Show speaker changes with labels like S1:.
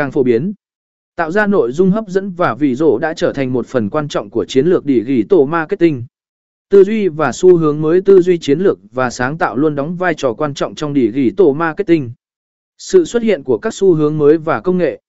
S1: càng phổ biến. Tạo ra nội dung hấp dẫn và vì rổ đã trở thành một phần quan trọng của chiến lược đỉ ghi tổ marketing. Tư duy và xu hướng mới tư duy chiến lược và sáng tạo luôn đóng vai trò quan trọng trong đỉ ghi tổ marketing. Sự xuất hiện của các xu hướng mới và công nghệ